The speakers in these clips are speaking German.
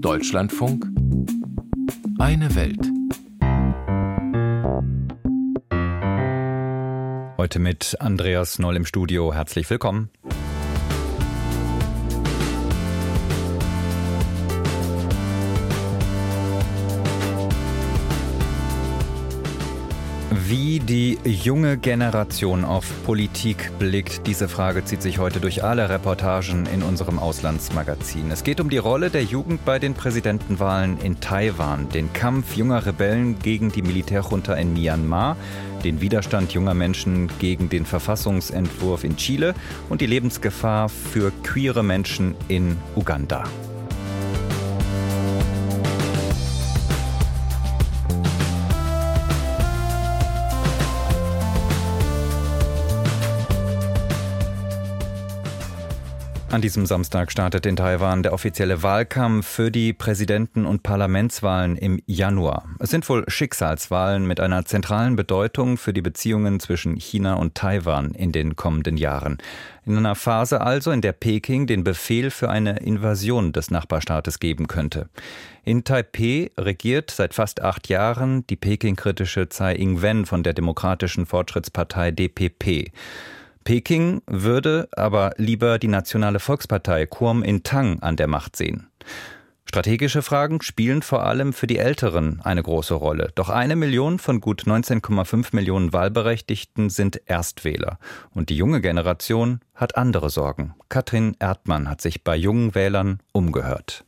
Deutschlandfunk Eine Welt. Heute mit Andreas Noll im Studio. Herzlich willkommen. Wie die junge Generation auf Politik blickt, diese Frage zieht sich heute durch alle Reportagen in unserem Auslandsmagazin. Es geht um die Rolle der Jugend bei den Präsidentenwahlen in Taiwan, den Kampf junger Rebellen gegen die Militärjunta in Myanmar, den Widerstand junger Menschen gegen den Verfassungsentwurf in Chile und die Lebensgefahr für queere Menschen in Uganda. An diesem Samstag startet in Taiwan der offizielle Wahlkampf für die Präsidenten- und Parlamentswahlen im Januar. Es sind wohl Schicksalswahlen mit einer zentralen Bedeutung für die Beziehungen zwischen China und Taiwan in den kommenden Jahren. In einer Phase also, in der Peking den Befehl für eine Invasion des Nachbarstaates geben könnte. In Taipeh regiert seit fast acht Jahren die Peking-kritische Tsai Ing-wen von der Demokratischen Fortschrittspartei DPP. Peking würde aber lieber die Nationale Volkspartei Kuomintang an der Macht sehen. Strategische Fragen spielen vor allem für die Älteren eine große Rolle. Doch eine Million von gut 19,5 Millionen Wahlberechtigten sind Erstwähler. Und die junge Generation hat andere Sorgen. Katrin Erdmann hat sich bei jungen Wählern umgehört.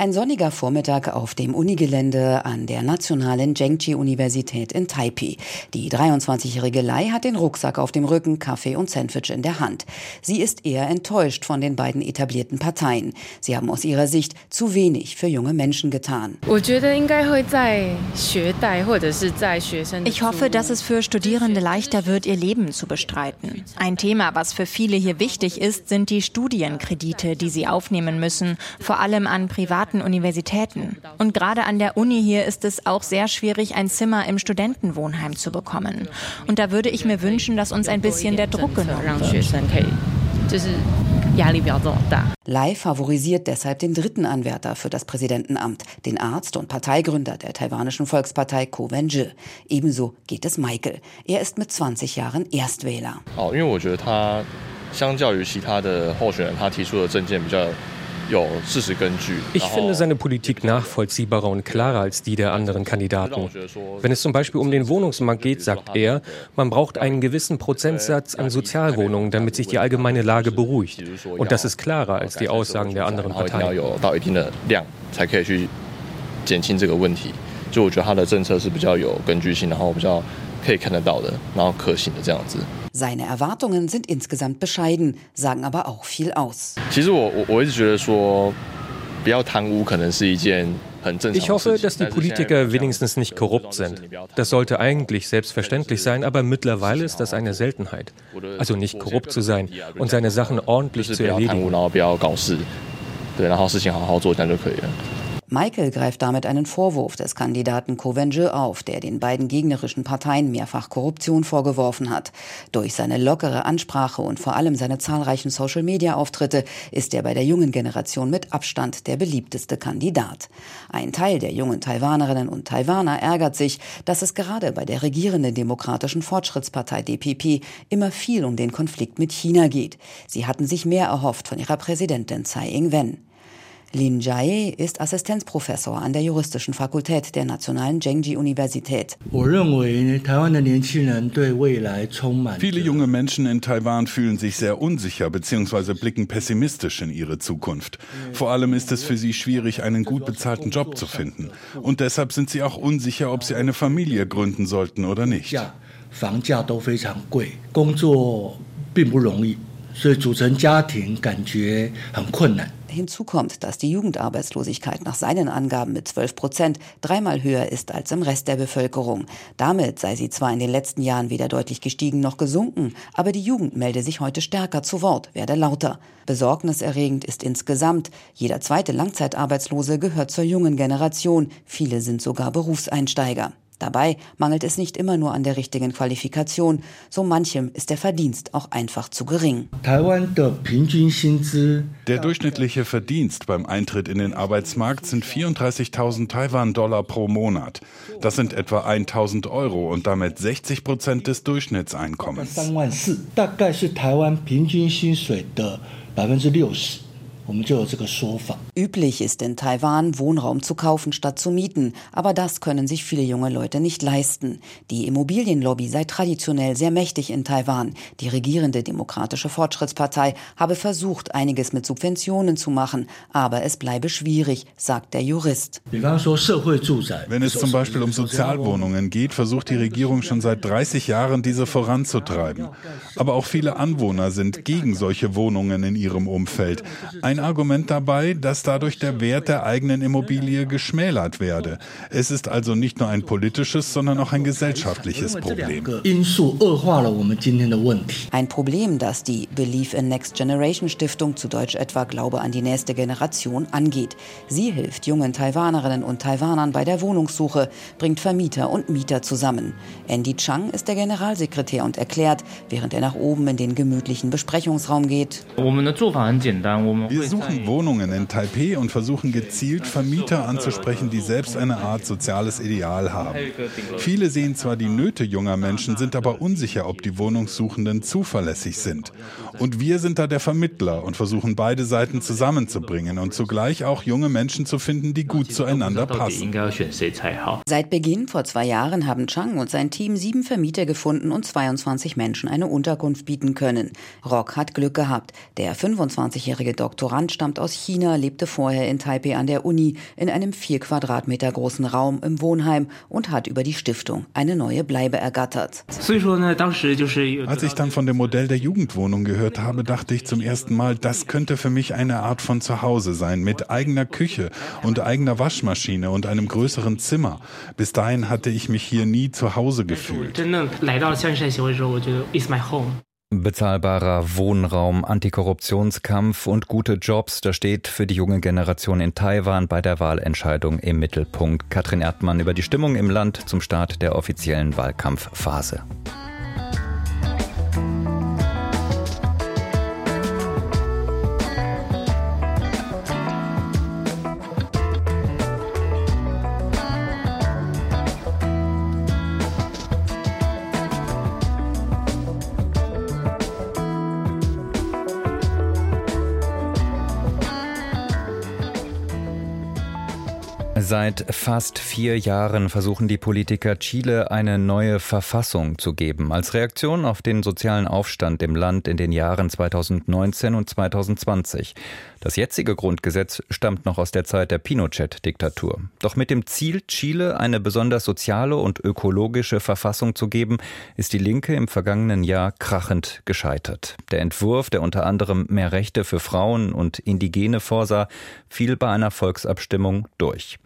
Ein sonniger Vormittag auf dem Unigelände an der Nationalen Zhengji-Universität in Taipei. Die 23-jährige Lai hat den Rucksack auf dem Rücken, Kaffee und Sandwich in der Hand. Sie ist eher enttäuscht von den beiden etablierten Parteien. Sie haben aus ihrer Sicht zu wenig für junge Menschen getan. Ich hoffe, dass es für Studierende leichter wird, ihr Leben zu bestreiten. Ein Thema, was für viele hier wichtig ist, sind die Studienkredite, die sie aufnehmen müssen, vor allem an privaten privaten Universitäten. Und gerade an der Uni hier ist es auch sehr schwierig, ein Zimmer im Studentenwohnheim zu bekommen. Und da würde ich mir wünschen, dass uns ein bisschen der Druck genommen wird. Lai favorisiert deshalb den dritten Anwärter für das Präsidentenamt, den Arzt und Parteigründer der taiwanischen Volkspartei Ko Wen-je. Ebenso geht es Michael. Er ist mit 20 Jahren Erstwähler. 相 较于其他的候选人，他提出的政见比较 ich finde seine Politik nachvollziehbarer und klarer als die der anderen Kandidaten. Wenn es zum Beispiel um den Wohnungsmarkt geht, sagt er, man braucht einen gewissen Prozentsatz an Sozialwohnungen, damit sich die allgemeine Lage beruhigt. Und das ist klarer als die Aussagen der anderen Parteien. 减轻这个问题，就我觉得他的政策是比较有根据性，然后比较可以看得到的，然后可行的这样子。 Seine Erwartungen sind insgesamt bescheiden, sagen aber auch viel aus. Ich hoffe, dass die Politiker wenigstens nicht korrupt sind. Das sollte eigentlich selbstverständlich sein, aber mittlerweile ist das eine Seltenheit. Also nicht korrupt zu sein und seine Sachen ordentlich zu erledigen. Michael greift damit einen Vorwurf des Kandidaten Covenge auf, der den beiden gegnerischen Parteien mehrfach Korruption vorgeworfen hat. Durch seine lockere Ansprache und vor allem seine zahlreichen Social-Media-Auftritte ist er bei der jungen Generation mit Abstand der beliebteste Kandidat. Ein Teil der jungen Taiwanerinnen und Taiwaner ärgert sich, dass es gerade bei der regierenden Demokratischen Fortschrittspartei DPP immer viel um den Konflikt mit China geht. Sie hatten sich mehr erhofft von ihrer Präsidentin Tsai Ing-wen. Lin Jae ist Assistenzprofessor an der Juristischen Fakultät der Nationalen Zhengji-Universität. Viele junge Menschen in Taiwan fühlen sich sehr unsicher bzw. blicken pessimistisch in ihre Zukunft. Vor allem ist es für sie schwierig, einen gut bezahlten Job zu finden. Und deshalb sind sie auch unsicher, ob sie eine Familie gründen sollten oder nicht. 房价都非常贵，工作并不容易，所以组成家庭感觉很困难。 Hinzu kommt, dass die Jugendarbeitslosigkeit nach seinen Angaben mit 12 Prozent dreimal höher ist als im Rest der Bevölkerung. Damit sei sie zwar in den letzten Jahren weder deutlich gestiegen noch gesunken, aber die Jugend melde sich heute stärker zu Wort, werde lauter. Besorgniserregend ist insgesamt, jeder zweite Langzeitarbeitslose gehört zur jungen Generation, viele sind sogar Berufseinsteiger. Dabei mangelt es nicht immer nur an der richtigen Qualifikation. So manchem ist der Verdienst auch einfach zu gering. Der durchschnittliche Verdienst beim Eintritt in den Arbeitsmarkt sind 34.000 Taiwan-Dollar pro Monat. Das sind etwa 1.000 Euro und damit 60 Prozent des Durchschnittseinkommens. Üblich ist in Taiwan, Wohnraum zu kaufen statt zu mieten. Aber das können sich viele junge Leute nicht leisten. Die Immobilienlobby sei traditionell sehr mächtig in Taiwan. Die regierende Demokratische Fortschrittspartei habe versucht, einiges mit Subventionen zu machen. Aber es bleibe schwierig, sagt der Jurist. Wenn es zum Beispiel um Sozialwohnungen geht, versucht die Regierung schon seit 30 Jahren, diese voranzutreiben. Aber auch viele Anwohner sind gegen solche Wohnungen in ihrem Umfeld. Ein Argument dabei, dass dadurch der Wert der eigenen Immobilie geschmälert werde. Es ist also nicht nur ein politisches, sondern auch ein gesellschaftliches Problem. Ein Problem, das die Believe in Next Generation Stiftung, zu Deutsch etwa Glaube an die nächste Generation, angeht. Sie hilft jungen Taiwanerinnen und Taiwanern bei der Wohnungssuche, bringt Vermieter und Mieter zusammen. Andy Chang ist der Generalsekretär und erklärt, während er nach oben in den gemütlichen Besprechungsraum geht. Wir suchen Wohnungen in Taipei und versuchen gezielt Vermieter anzusprechen, die selbst eine Art soziales Ideal haben. Viele sehen zwar die Nöte junger Menschen, sind aber unsicher, ob die Wohnungssuchenden zuverlässig sind. Und wir sind da der Vermittler und versuchen beide Seiten zusammenzubringen und zugleich auch junge Menschen zu finden, die gut zueinander passen. Seit Beginn vor zwei Jahren haben Chang und sein Team sieben Vermieter gefunden und 22 Menschen eine Unterkunft bieten können. Rock hat Glück gehabt. Der 25-jährige Doktorand stammt aus China, lebte vorher in Taipei an der Uni in einem vier Quadratmeter großen Raum im Wohnheim und hat über die Stiftung eine neue Bleibe ergattert. Als ich dann von dem Modell der Jugendwohnung gehört habe, dachte ich zum ersten Mal, das könnte für mich eine Art von Zuhause sein, mit eigener Küche und eigener Waschmaschine und einem größeren Zimmer. Bis dahin hatte ich mich hier nie zu Hause gefühlt. Bezahlbarer Wohnraum, Antikorruptionskampf und gute Jobs, das steht für die junge Generation in Taiwan bei der Wahlentscheidung im Mittelpunkt. Katrin Erdmann über die Stimmung im Land zum Start der offiziellen Wahlkampfphase. Seit fast vier Jahren versuchen die Politiker Chile eine neue Verfassung zu geben, als Reaktion auf den sozialen Aufstand im Land in den Jahren 2019 und 2020. Das jetzige Grundgesetz stammt noch aus der Zeit der Pinochet-Diktatur. Doch mit dem Ziel, Chile eine besonders soziale und ökologische Verfassung zu geben, ist die Linke im vergangenen Jahr krachend gescheitert. Der Entwurf, der unter anderem mehr Rechte für Frauen und Indigene vorsah, fiel bei einer Volksabstimmung durch.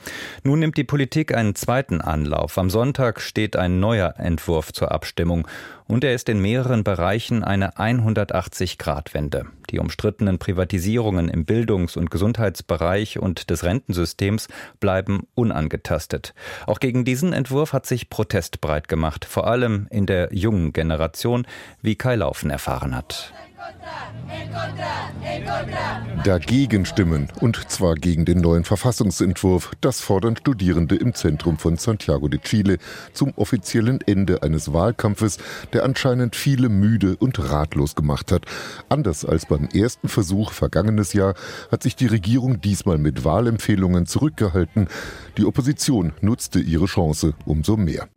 Nun nimmt die Politik einen zweiten Anlauf. Am Sonntag steht ein neuer Entwurf zur Abstimmung und er ist in mehreren Bereichen eine 180-Grad-Wende. Die umstrittenen Privatisierungen im Bildungs- und Gesundheitsbereich und des Rentensystems bleiben unangetastet. Auch gegen diesen Entwurf hat sich Protest breit gemacht, vor allem in der jungen Generation, wie Kai Laufen erfahren hat. Dagegen stimmen, und zwar gegen den neuen Verfassungsentwurf. Das fordern Studierende im Zentrum von Santiago de Chile zum offiziellen Ende eines Wahlkampfes, der anscheinend viele müde und ratlos gemacht hat. Anders als beim ersten Versuch vergangenes Jahr hat sich die Regierung diesmal mit Wahlempfehlungen zurückgehalten. Die Opposition nutzte ihre Chance umso mehr.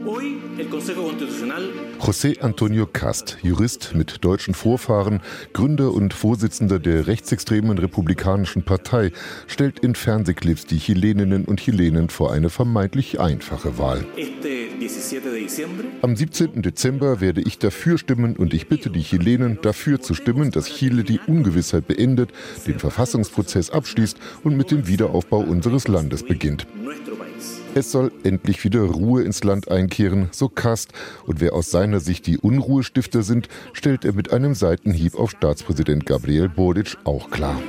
José Antonio Cast, Jurist mit deutschen Vorfahren, Gründer und Vorsitzender der rechtsextremen Republikanischen Partei, stellt in Fernsehclips die Chileninnen und Chilenen vor eine vermeintlich einfache Wahl. Am 17. Dezember werde ich dafür stimmen und ich bitte die Chilenen dafür zu stimmen, dass Chile die Ungewissheit beendet, den Verfassungsprozess abschließt und mit dem Wiederaufbau unseres Landes beginnt. Es soll endlich wieder Ruhe ins Land einkehren, so Kast. Und wer aus seiner Sicht die Unruhestifter sind, stellt er mit einem Seitenhieb auf Staatspräsident Gabriel Boric auch klar.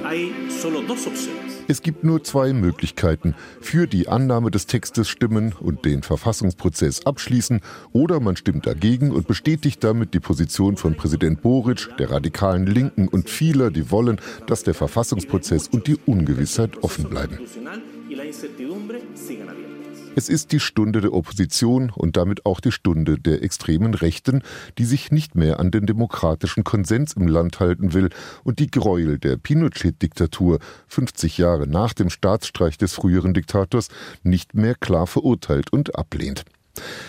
Es gibt nur zwei Möglichkeiten. Für die Annahme des Textes stimmen und den Verfassungsprozess abschließen oder man stimmt dagegen und bestätigt damit die Position von Präsident Boric, der radikalen Linken und vieler, die wollen, dass der Verfassungsprozess und die Ungewissheit offen bleiben. Es ist die Stunde der Opposition und damit auch die Stunde der extremen Rechten, die sich nicht mehr an den demokratischen Konsens im Land halten will und die Gräuel der Pinochet-Diktatur 50 Jahre nach dem Staatsstreich des früheren Diktators nicht mehr klar verurteilt und ablehnt.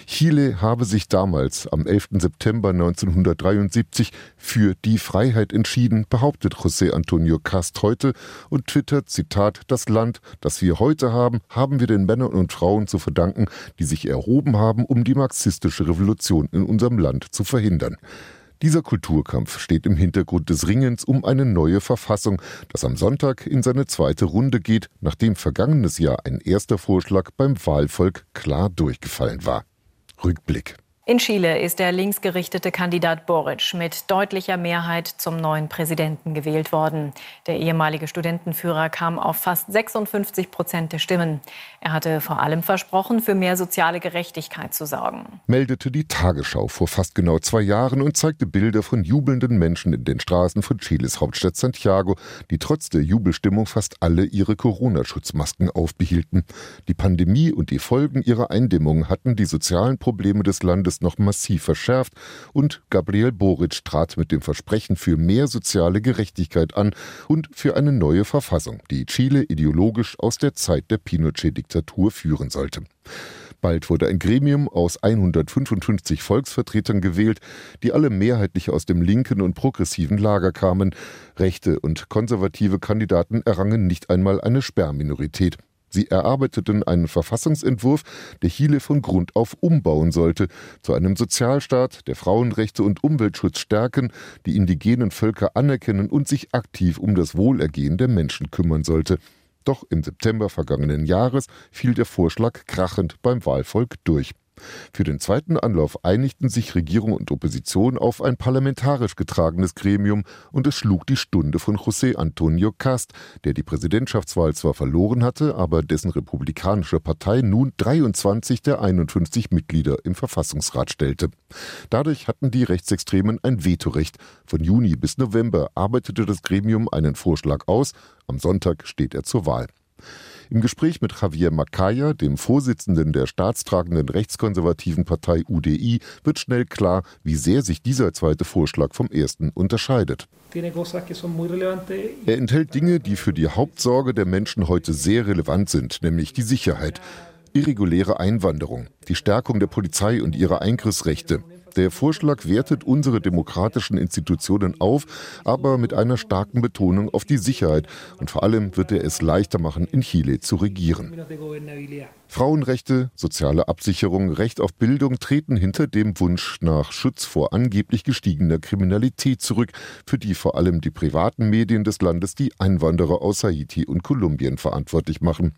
Chile habe sich damals am 11. September 1973 für die Freiheit entschieden, behauptet José Antonio Cast heute und twittert, Zitat, das Land, das wir heute haben, haben wir den Männern und Frauen zu verdanken, die sich erhoben haben, um die marxistische Revolution in unserem Land zu verhindern. Dieser Kulturkampf steht im Hintergrund des Ringens um eine neue Verfassung, das am Sonntag in seine zweite Runde geht, nachdem vergangenes Jahr ein erster Vorschlag beim Wahlvolk klar durchgefallen war. Rückblick. In Chile ist der linksgerichtete Kandidat Boric mit deutlicher Mehrheit zum neuen Präsidenten gewählt worden. Der ehemalige Studentenführer kam auf fast 56 Prozent der Stimmen. Er hatte vor allem versprochen, für mehr soziale Gerechtigkeit zu sorgen. Meldete die Tagesschau vor fast genau zwei Jahren und zeigte Bilder von jubelnden Menschen in den Straßen von Chiles Hauptstadt Santiago, die trotz der Jubelstimmung fast alle ihre Corona-Schutzmasken aufbehielten. Die Pandemie und die Folgen ihrer Eindämmung hatten die sozialen Probleme des Landes noch massiv verschärft und Gabriel Boric trat mit dem Versprechen für mehr soziale Gerechtigkeit an und für eine neue Verfassung, die Chile ideologisch aus der Zeit der Pinochet-Diktatur führen sollte. Bald wurde ein Gremium aus 155 Volksvertretern gewählt, die alle mehrheitlich aus dem linken und progressiven Lager kamen. Rechte und konservative Kandidaten errangen nicht einmal eine Sperrminorität. Sie erarbeiteten einen Verfassungsentwurf, der Chile von Grund auf umbauen sollte, zu einem Sozialstaat, der Frauenrechte und Umweltschutz stärken, die indigenen Völker anerkennen und sich aktiv um das Wohlergehen der Menschen kümmern sollte. Doch im September vergangenen Jahres fiel der Vorschlag krachend beim Wahlvolk durch. Für den zweiten Anlauf einigten sich Regierung und Opposition auf ein parlamentarisch getragenes Gremium und es schlug die Stunde von José Antonio Cast, der die Präsidentschaftswahl zwar verloren hatte, aber dessen republikanische Partei nun 23 der 51 Mitglieder im Verfassungsrat stellte. Dadurch hatten die Rechtsextremen ein Vetorecht. Von Juni bis November arbeitete das Gremium einen Vorschlag aus, am Sonntag steht er zur Wahl. Im Gespräch mit Javier Macaya, dem Vorsitzenden der staatstragenden rechtskonservativen Partei UDI, wird schnell klar, wie sehr sich dieser zweite Vorschlag vom ersten unterscheidet. Er enthält Dinge, die für die Hauptsorge der Menschen heute sehr relevant sind, nämlich die Sicherheit, irreguläre Einwanderung, die Stärkung der Polizei und ihre Eingriffsrechte, der Vorschlag wertet unsere demokratischen Institutionen auf, aber mit einer starken Betonung auf die Sicherheit. Und vor allem wird er es leichter machen, in Chile zu regieren. Frauenrechte, soziale Absicherung, Recht auf Bildung treten hinter dem Wunsch nach Schutz vor angeblich gestiegener Kriminalität zurück, für die vor allem die privaten Medien des Landes die Einwanderer aus Haiti und Kolumbien verantwortlich machen.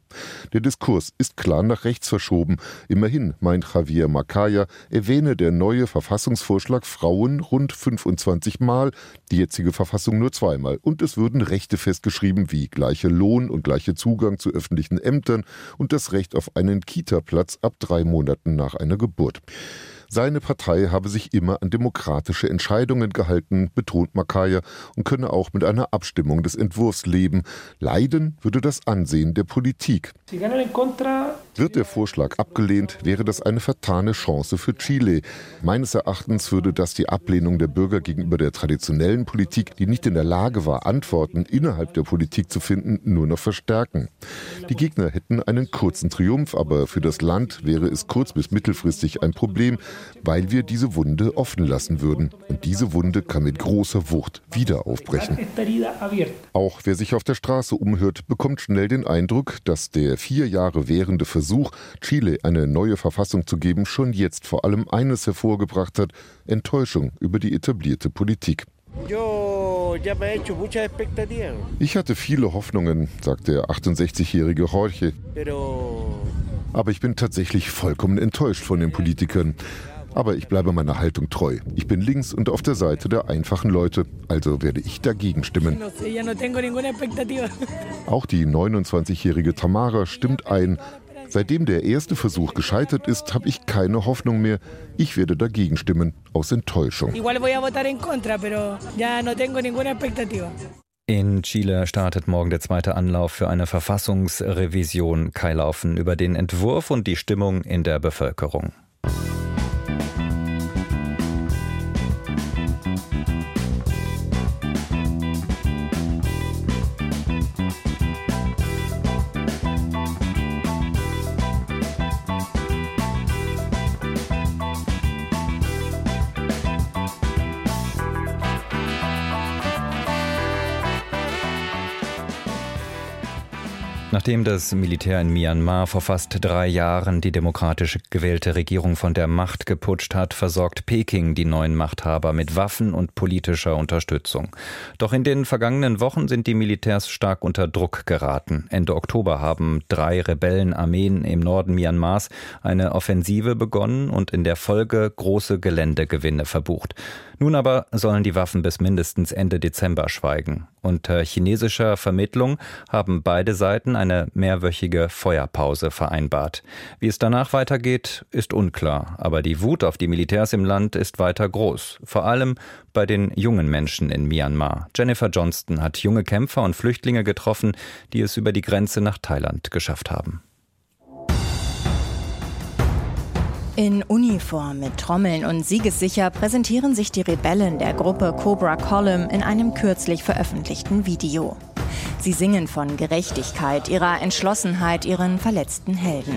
Der Diskurs ist klar nach rechts verschoben. Immerhin, meint Javier Macaya, erwähne der neue Verfassungsvorschlag Frauen rund 25 Mal, die jetzige Verfassung nur zweimal. Und es würden Rechte festgeschrieben wie gleicher Lohn und gleicher Zugang zu öffentlichen Ämtern und das Recht auf einen Kita-Platz ab drei Monaten nach einer Geburt. Seine Partei habe sich immer an demokratische Entscheidungen gehalten, betont Makaya, und könne auch mit einer Abstimmung des Entwurfs leben. Leiden würde das Ansehen der Politik. Wird der Vorschlag abgelehnt, wäre das eine vertane Chance für Chile. Meines Erachtens würde das die Ablehnung der Bürger gegenüber der traditionellen Politik, die nicht in der Lage war, Antworten innerhalb der Politik zu finden, nur noch verstärken. Die Gegner hätten einen kurzen Triumph, aber für das Land wäre es kurz- bis mittelfristig ein Problem, weil wir diese Wunde offen lassen würden. Und diese Wunde kann mit großer Wucht wieder aufbrechen. Auch wer sich auf der Straße umhört, bekommt schnell den Eindruck, dass der vier Jahre währende Versuch, Chile eine neue Verfassung zu geben, schon jetzt vor allem eines hervorgebracht hat, Enttäuschung über die etablierte Politik. Ich hatte viele Hoffnungen, sagt der 68-jährige Jorge. Aber ich bin tatsächlich vollkommen enttäuscht von den Politikern. Aber ich bleibe meiner Haltung treu. Ich bin links und auf der Seite der einfachen Leute, also werde ich dagegen stimmen. Auch die 29-jährige Tamara stimmt ein. Seitdem der erste Versuch gescheitert ist, habe ich keine Hoffnung mehr. Ich werde dagegen stimmen, aus Enttäuschung. In Chile startet morgen der zweite Anlauf für eine Verfassungsrevision. Kai Laufen über den Entwurf und die Stimmung in der Bevölkerung. Nachdem das Militär in Myanmar vor fast drei Jahren die demokratisch gewählte Regierung von der Macht geputscht hat, versorgt Peking die neuen Machthaber mit Waffen und politischer Unterstützung. Doch in den vergangenen Wochen sind die Militärs stark unter Druck geraten. Ende Oktober haben drei Rebellenarmeen im Norden Myanmars eine Offensive begonnen und in der Folge große Geländegewinne verbucht. Nun aber sollen die Waffen bis mindestens Ende Dezember schweigen. Unter chinesischer Vermittlung haben beide Seiten eine mehrwöchige Feuerpause vereinbart. Wie es danach weitergeht, ist unklar, aber die Wut auf die Militärs im Land ist weiter groß, vor allem bei den jungen Menschen in Myanmar. Jennifer Johnston hat junge Kämpfer und Flüchtlinge getroffen, die es über die Grenze nach Thailand geschafft haben. In Uniform mit Trommeln und siegessicher präsentieren sich die Rebellen der Gruppe Cobra Column in einem kürzlich veröffentlichten Video. Sie singen von Gerechtigkeit, ihrer Entschlossenheit, ihren verletzten Helden.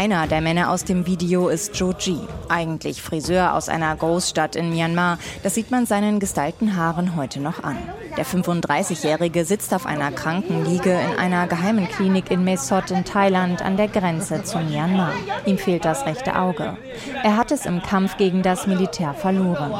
Einer der Männer aus dem Video ist Joji, eigentlich Friseur aus einer Großstadt in Myanmar. Das sieht man seinen gestylten Haaren heute noch an. Der 35-Jährige sitzt auf einer Krankenliege in einer geheimen Klinik in Mae Sot in Thailand an der Grenze zu Myanmar. Ihm fehlt das rechte Auge. Er hat es im Kampf gegen das Militär verloren.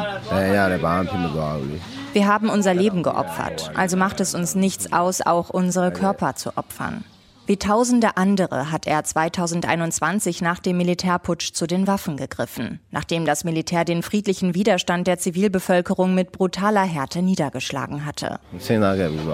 Wir haben unser Leben geopfert, also macht es uns nichts aus, auch unsere Körper zu opfern. Wie tausende andere hat er 2021 nach dem Militärputsch zu den Waffen gegriffen, nachdem das Militär den friedlichen Widerstand der Zivilbevölkerung mit brutaler Härte niedergeschlagen hatte.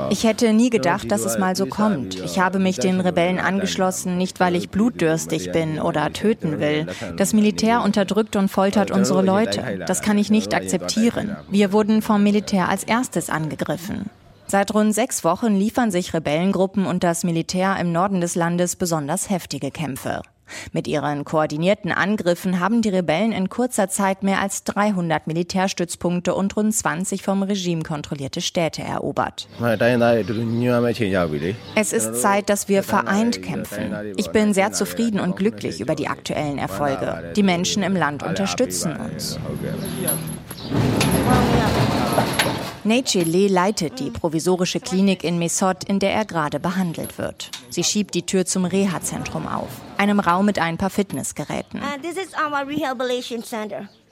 Ich hätte nie gedacht, dass es mal so kommt. Ich habe mich den Rebellen angeschlossen, nicht weil ich blutdürstig bin oder töten will. Das Militär unterdrückt und foltert unsere Leute. Das kann ich nicht akzeptieren. Wir wurden vom Militär als erstes angegriffen. Seit rund sechs Wochen liefern sich Rebellengruppen und das Militär im Norden des Landes besonders heftige Kämpfe. Mit ihren koordinierten Angriffen haben die Rebellen in kurzer Zeit mehr als 300 Militärstützpunkte und rund 20 vom Regime kontrollierte Städte erobert. Es ist Zeit, dass wir vereint kämpfen. Ich bin sehr zufrieden und glücklich über die aktuellen Erfolge. Die Menschen im Land unterstützen uns. Neche Le leitet die provisorische Klinik in Mesot, in der er gerade behandelt wird. Sie schiebt die Tür zum Reha-Zentrum auf, einem Raum mit ein paar Fitnessgeräten.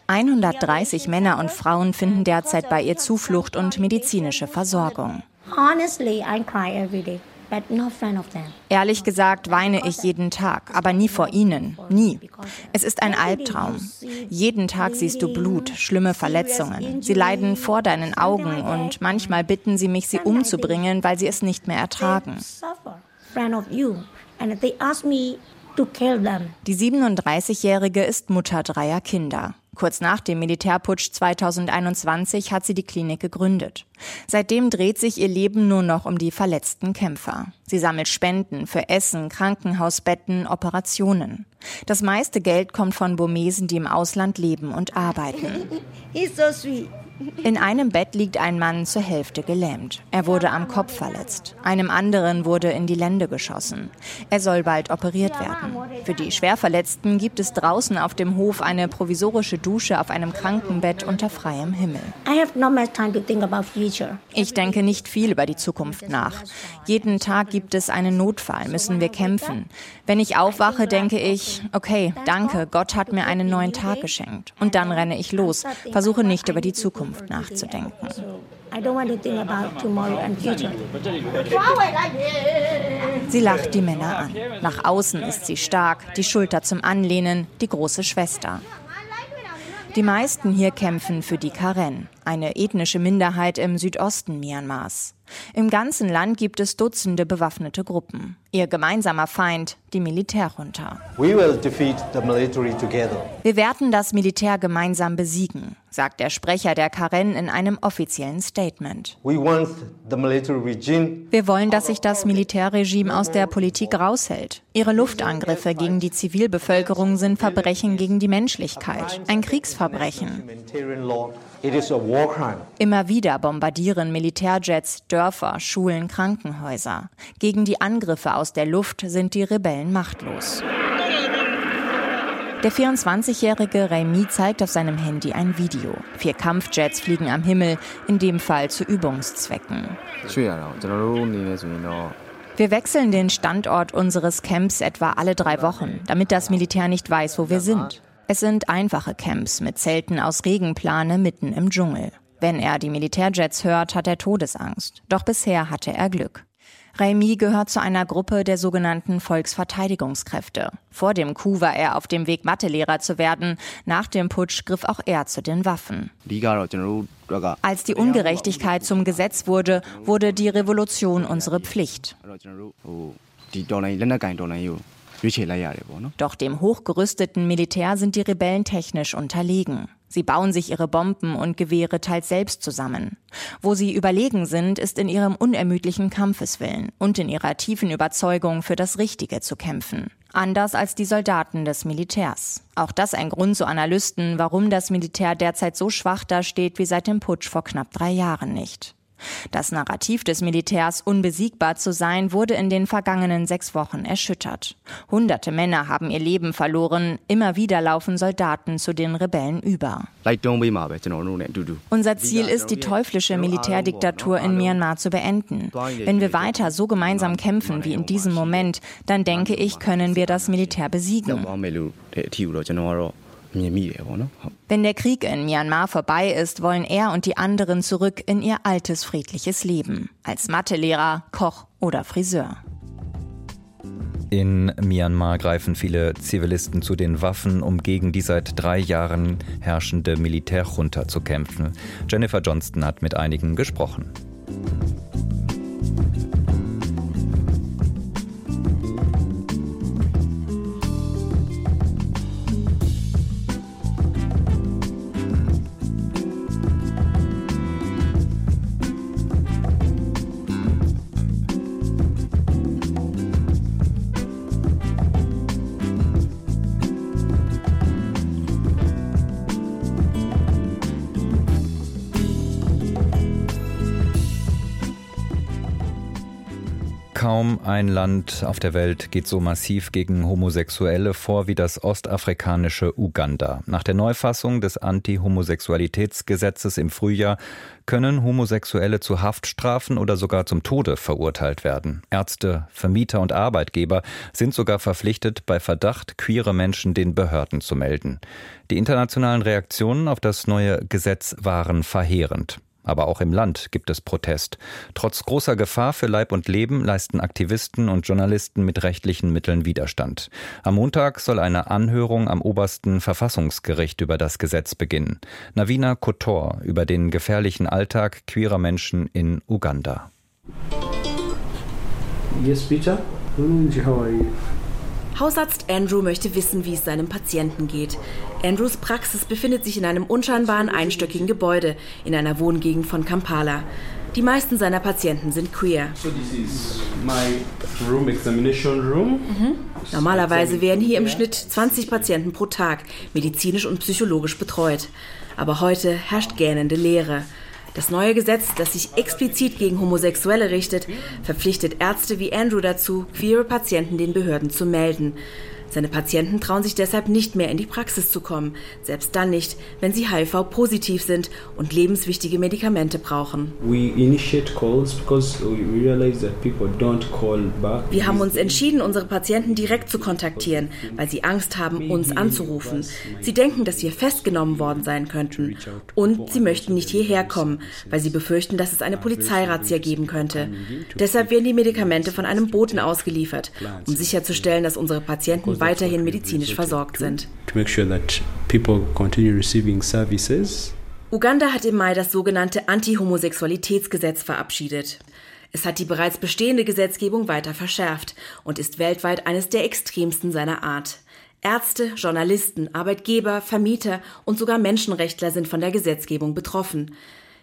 130 Männer und Frauen finden derzeit bei ihr Zuflucht und medizinische Versorgung. Honestly, I cry every day. Ehrlich gesagt weine ich jeden Tag, aber nie vor ihnen. Nie. Es ist ein Albtraum. Jeden Tag siehst du Blut, schlimme Verletzungen. Sie leiden vor deinen Augen und manchmal bitten sie mich, sie umzubringen, weil sie es nicht mehr ertragen. Die 37-Jährige ist Mutter dreier Kinder. Kurz nach dem Militärputsch 2021 hat sie die Klinik gegründet. Seitdem dreht sich ihr Leben nur noch um die verletzten Kämpfer. Sie sammelt Spenden für Essen, Krankenhausbetten, Operationen. Das meiste Geld kommt von Burmesen, die im Ausland leben und arbeiten. He's so sweet. In einem Bett liegt ein Mann zur Hälfte gelähmt. Er wurde am Kopf verletzt. Einem anderen wurde in die Lände geschossen. Er soll bald operiert werden. Für die Schwerverletzten gibt es draußen auf dem Hof eine provisorische Dusche auf einem Krankenbett unter freiem Himmel. Ich denke nicht viel über die Zukunft nach. Jeden Tag gibt es einen Notfall, müssen wir kämpfen. Wenn ich aufwache, denke ich, okay, danke, Gott hat mir einen neuen Tag geschenkt. Und dann renne ich los, versuche nicht über die Zukunft Zukunft nachzudenken. Sie lacht die Männer an. Nach außen ist sie stark, die Schulter zum Anlehnen, die große Schwester. Die meisten hier kämpfen für die Karen, eine ethnische Minderheit im Südosten Myanmars. Im ganzen Land gibt es Dutzende bewaffnete Gruppen. Ihr gemeinsamer Feind, die Militärjunta. Wir werden das Militär gemeinsam besiegen, sagt der Sprecher der Karen in einem offiziellen Statement. Wir wollen, dass sich das Militärregime aus der Politik raushält. Ihre Luftangriffe gegen die Zivilbevölkerung sind Verbrechen gegen die Menschlichkeit, ein Kriegsverbrechen. Immer wieder bombardieren Militärjets Dörfer, Schulen, Krankenhäuser. Gegen die Angriffe aus der Luft sind die Rebellen machtlos. Der 24-jährige Raimi zeigt auf seinem Handy ein Video. Vier Kampfjets fliegen am Himmel, in dem Fall zu Übungszwecken. Wir wechseln den Standort unseres Camps etwa alle drei Wochen, damit das Militär nicht weiß, wo wir sind. Es sind einfache Camps mit Zelten aus Regenplane mitten im Dschungel. Wenn er die Militärjets hört, hat er Todesangst. Doch bisher hatte er Glück. Raimi gehört zu einer Gruppe der sogenannten Volksverteidigungskräfte. Vor dem Coup war er auf dem Weg, Mathelehrer zu werden. Nach dem Putsch griff auch er zu den Waffen. Als die Ungerechtigkeit zum Gesetz wurde, wurde die Revolution unsere Pflicht. Doch dem hochgerüsteten Militär sind die Rebellen technisch unterlegen. Sie bauen sich ihre Bomben und Gewehre teils selbst zusammen. Wo sie überlegen sind, ist in ihrem unermüdlichen Kampfeswillen und in ihrer tiefen Überzeugung, für das Richtige zu kämpfen. Anders als die Soldaten des Militärs. Auch das ein Grund zu Analysten, warum das Militär derzeit so schwach dasteht wie seit dem Putsch vor knapp drei Jahren nicht. Das Narrativ des Militärs, unbesiegbar zu sein, wurde in den vergangenen sechs Wochen erschüttert. Hunderte Männer haben ihr Leben verloren. Immer wieder laufen Soldaten zu den Rebellen über. Unser Ziel ist, die teuflische Militärdiktatur in Myanmar zu beenden. Wenn wir weiter so gemeinsam kämpfen wie in diesem Moment, dann denke ich, können wir das Militär besiegen. Wenn der Krieg in Myanmar vorbei ist, wollen er und die anderen zurück in ihr altes friedliches Leben. Als Mathelehrer, Koch oder Friseur. In Myanmar greifen viele Zivilisten zu den Waffen, um gegen die seit drei Jahren herrschende Militärjunta zu kämpfen. Jennifer Johnston hat mit einigen gesprochen. Kaum ein Land auf der Welt geht so massiv gegen Homosexuelle vor wie das ostafrikanische Uganda. Nach der Neufassung des Anti-Homosexualitätsgesetzes im Frühjahr können Homosexuelle zu Haftstrafen oder sogar zum Tode verurteilt werden. Ärzte, Vermieter und Arbeitgeber sind sogar verpflichtet, bei Verdacht queere Menschen den Behörden zu melden. Die internationalen Reaktionen auf das neue Gesetz waren verheerend. Aber auch im Land gibt es Protest. Trotz großer Gefahr für Leib und Leben leisten Aktivisten und Journalisten mit rechtlichen Mitteln Widerstand. Am Montag soll eine Anhörung am obersten Verfassungsgericht über das Gesetz beginnen. Navina Kotor über den gefährlichen Alltag queerer Menschen in Uganda. Yes, Peter. How are you? Hausarzt Andrew möchte wissen, wie es seinem Patienten geht. Andrews Praxis befindet sich in einem unscheinbaren einstöckigen Gebäude in einer Wohngegend von Kampala. Die meisten seiner Patienten sind queer. Mhm. Normalerweise werden hier im Schnitt 20 Patienten pro Tag medizinisch und psychologisch betreut. Aber heute herrscht gähnende Leere. Das neue Gesetz, das sich explizit gegen Homosexuelle richtet, verpflichtet Ärzte wie Andrew dazu, queere Patienten den Behörden zu melden. Seine Patienten trauen sich deshalb nicht mehr in die Praxis zu kommen, selbst dann nicht, wenn sie HIV-positiv sind und lebenswichtige Medikamente brauchen. Wir haben uns entschieden, unsere Patienten direkt zu kontaktieren, weil sie Angst haben, uns anzurufen. Sie denken, dass wir festgenommen worden sein könnten. Und sie möchten nicht hierher kommen, weil sie befürchten, dass es eine Polizeirazzia geben könnte. Deshalb werden die Medikamente von einem Boten ausgeliefert, um sicherzustellen, dass unsere Patienten weiterhin medizinisch versorgt sind. Uganda hat im Mai das sogenannte Anti-Homosexualitätsgesetz verabschiedet. Es hat die bereits bestehende Gesetzgebung weiter verschärft und ist weltweit eines der extremsten seiner Art. Ärzte, Journalisten, Arbeitgeber, Vermieter und sogar Menschenrechtler sind von der Gesetzgebung betroffen.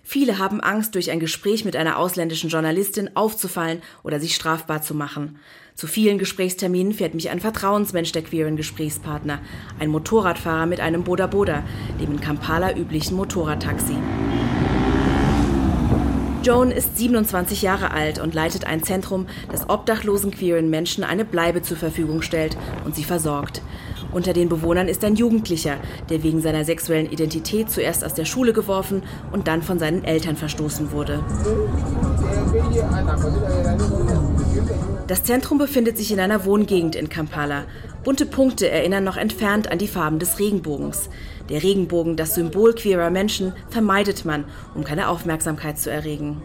Viele haben Angst, durch ein Gespräch mit einer ausländischen Journalistin aufzufallen oder sich strafbar zu machen. Zu vielen Gesprächsterminen fährt mich ein Vertrauensmensch der queeren Gesprächspartner, ein Motorradfahrer mit einem Boda Boda, dem in Kampala üblichen Motorradtaxi. Joan ist 27 Jahre alt und leitet ein Zentrum, das obdachlosen queeren Menschen eine Bleibe zur Verfügung stellt und sie versorgt. Unter den Bewohnern ist ein Jugendlicher, der wegen seiner sexuellen Identität zuerst aus der Schule geworfen und dann von seinen Eltern verstoßen wurde. Das Zentrum befindet sich in einer Wohngegend in Kampala. Bunte Punkte erinnern noch entfernt an die Farben des Regenbogens. Der Regenbogen, das Symbol queerer Menschen, vermeidet man, um keine Aufmerksamkeit zu erregen.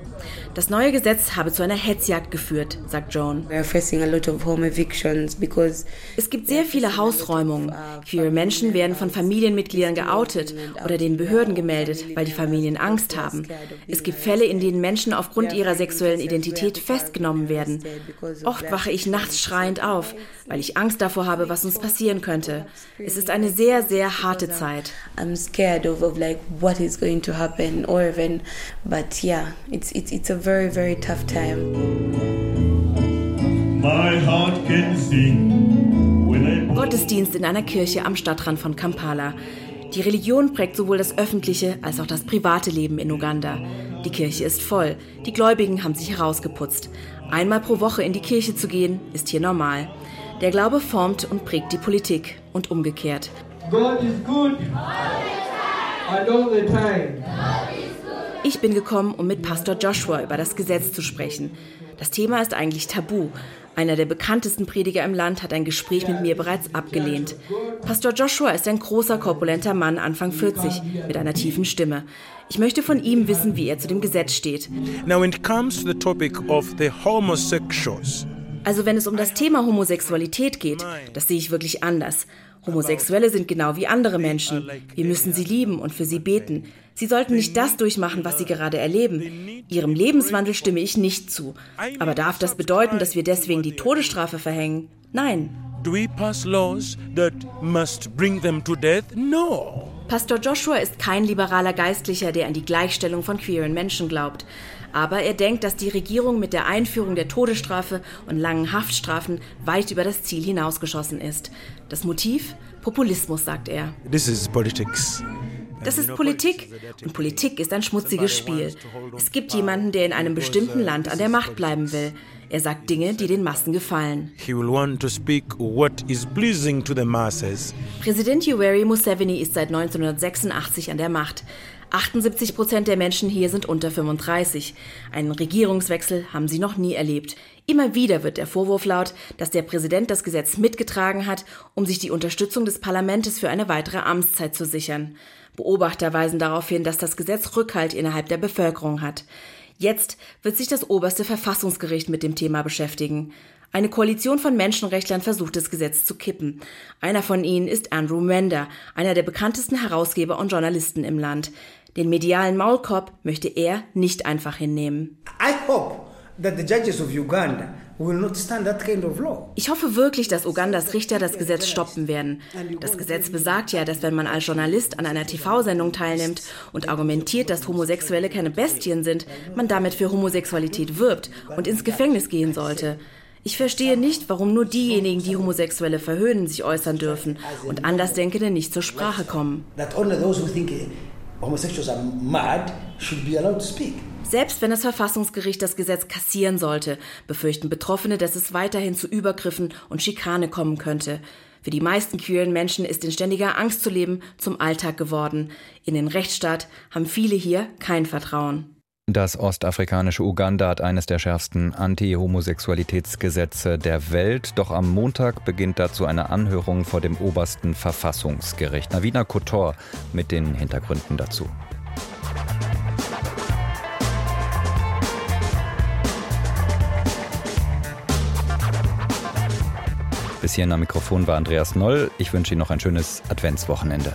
Das neue Gesetz habe zu einer Hetzjagd geführt, sagt Joan. Es gibt sehr viele Hausräumungen. Queere Menschen werden von Familienmitgliedern geoutet oder den Behörden gemeldet, weil die Familien Angst haben. Es gibt Fälle, in denen Menschen aufgrund ihrer sexuellen Identität festgenommen werden. Oft wache ich nachts schreiend auf, weil ich Angst davor habe, was uns passieren könnte. Es ist eine sehr, sehr harte Zeit. I'm scared of, of like what is going to happen or even but yeah it's it's it's a very very tough time My heart can sing Gottesdienst in einer Kirche am Stadtrand von Kampala. Die Religion prägt sowohl das öffentliche als auch das private Leben in Uganda. Die Kirche ist voll. Die Gläubigen haben sich herausgeputzt. Einmal pro Woche in die Kirche zu gehen, ist hier normal. Der Glaube formt und prägt die Politik und umgekehrt. God is good. And all the time. Ich bin gekommen, um mit Pastor Joshua über das Gesetz zu sprechen. Das Thema ist eigentlich tabu. Einer der bekanntesten Prediger im Land hat ein Gespräch mit mir bereits abgelehnt. Pastor Joshua ist ein großer, korpulenter Mann, Anfang 40, mit einer tiefen Stimme. Ich möchte von ihm wissen, wie er zu dem Gesetz steht. Now, when it comes to the topic of the homosexuals, also wenn es um das Thema Homosexualität geht, das sehe ich wirklich anders. Homosexuelle sind genau wie andere Menschen. Wir müssen sie lieben und für sie beten. Sie sollten nicht das durchmachen, was sie gerade erleben. Ihrem Lebenswandel stimme ich nicht zu. Aber darf das bedeuten, dass wir deswegen die Todesstrafe verhängen? Nein. Do we pass laws that must bring them to death? No. Pastor Joshua ist kein liberaler Geistlicher, der an die Gleichstellung von queeren Menschen glaubt. Aber er denkt, dass die Regierung mit der Einführung der Todesstrafe und langen Haftstrafen weit über das Ziel hinausgeschossen ist. Das Motiv? Populismus, sagt er. This is politics. Das ist Politik und Politik ist ein schmutziges Spiel. Es gibt jemanden, der in einem bestimmten Land an der Macht bleiben will. Er sagt Dinge, die den Massen gefallen. Präsident Yoweri Museveni ist seit 1986 an der Macht. 78 Prozent der Menschen hier sind unter 35. Einen Regierungswechsel haben sie noch nie erlebt. Immer wieder wird der Vorwurf laut, dass der Präsident das Gesetz mitgetragen hat, um sich die Unterstützung des Parlaments für eine weitere Amtszeit zu sichern. Beobachter weisen darauf hin, dass das Gesetz Rückhalt innerhalb der Bevölkerung hat. Jetzt wird sich das oberste Verfassungsgericht mit dem Thema beschäftigen. Eine Koalition von Menschenrechtlern versucht das Gesetz zu kippen. Einer von ihnen ist Andrew Mender, einer der bekanntesten Herausgeber und Journalisten im Land. Den medialen Maulkorb möchte er nicht einfach hinnehmen. I hope that the judges of Uganda ich hoffe wirklich, dass Ugandas Richter das Gesetz stoppen werden. Das Gesetz besagt ja, dass wenn man als Journalist an einer TV-Sendung teilnimmt und argumentiert, dass Homosexuelle keine Bestien sind, man damit für Homosexualität wirbt und ins Gefängnis gehen sollte. Ich verstehe nicht, warum nur diejenigen, die Homosexuelle verhöhnen, sich äußern dürfen und Andersdenkende nicht zur Sprache kommen. Homosexuals are mad should be allowed to speak. Selbst wenn das Verfassungsgericht das Gesetz kassieren sollte, befürchten Betroffene, dass es weiterhin zu Übergriffen und Schikane kommen könnte. Für die meisten queeren Menschen ist in ständiger Angst zu leben zum Alltag geworden. In den Rechtsstaat haben viele hier kein Vertrauen. Das ostafrikanische Uganda hat eines der schärfsten Anti-Homosexualitätsgesetze der Welt. Doch am Montag beginnt dazu eine Anhörung vor dem obersten Verfassungsgericht. Navina Kotor mit den Hintergründen dazu. Bis hierhin am Mikrofon war Andreas Noll. Ich wünsche Ihnen noch ein schönes Adventswochenende.